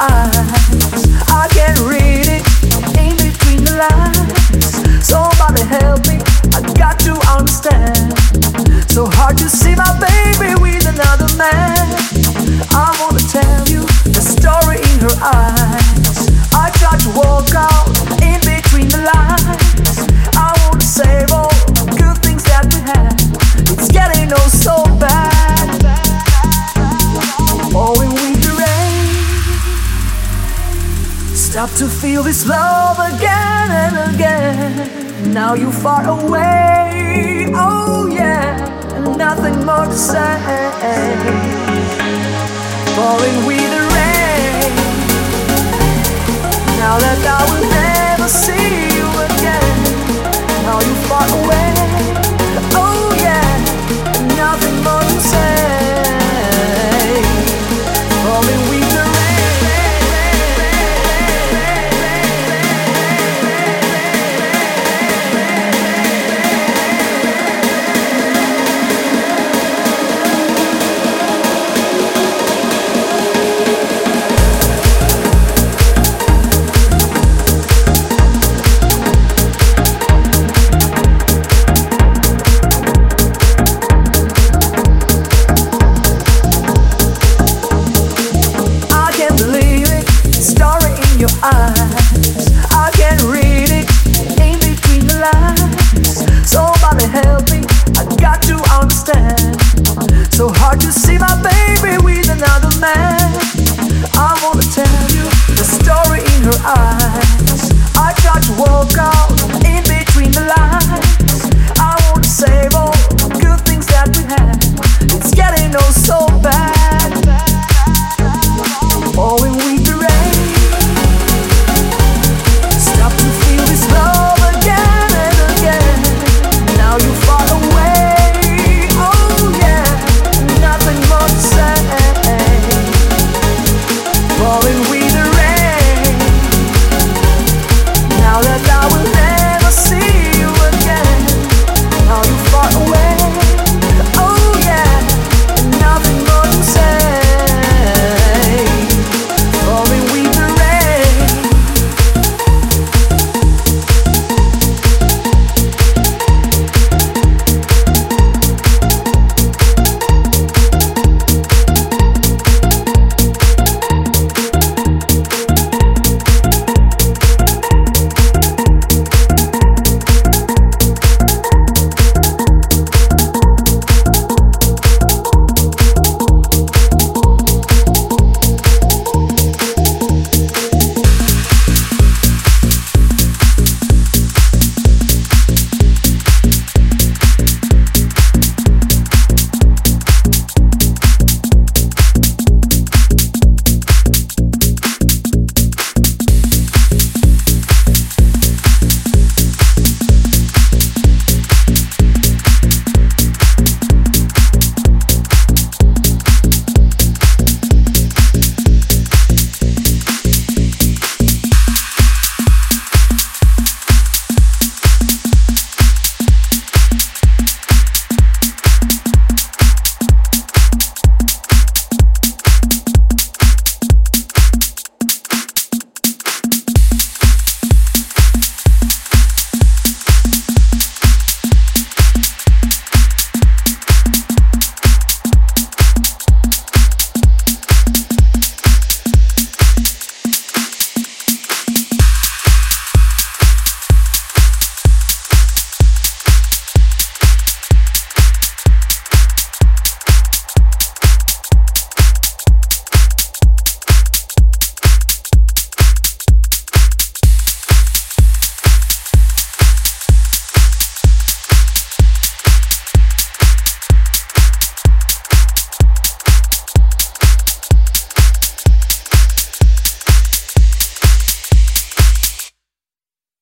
I to feel this love again and again. Now you're far away, oh yeah, and nothing more to say. Falling with the I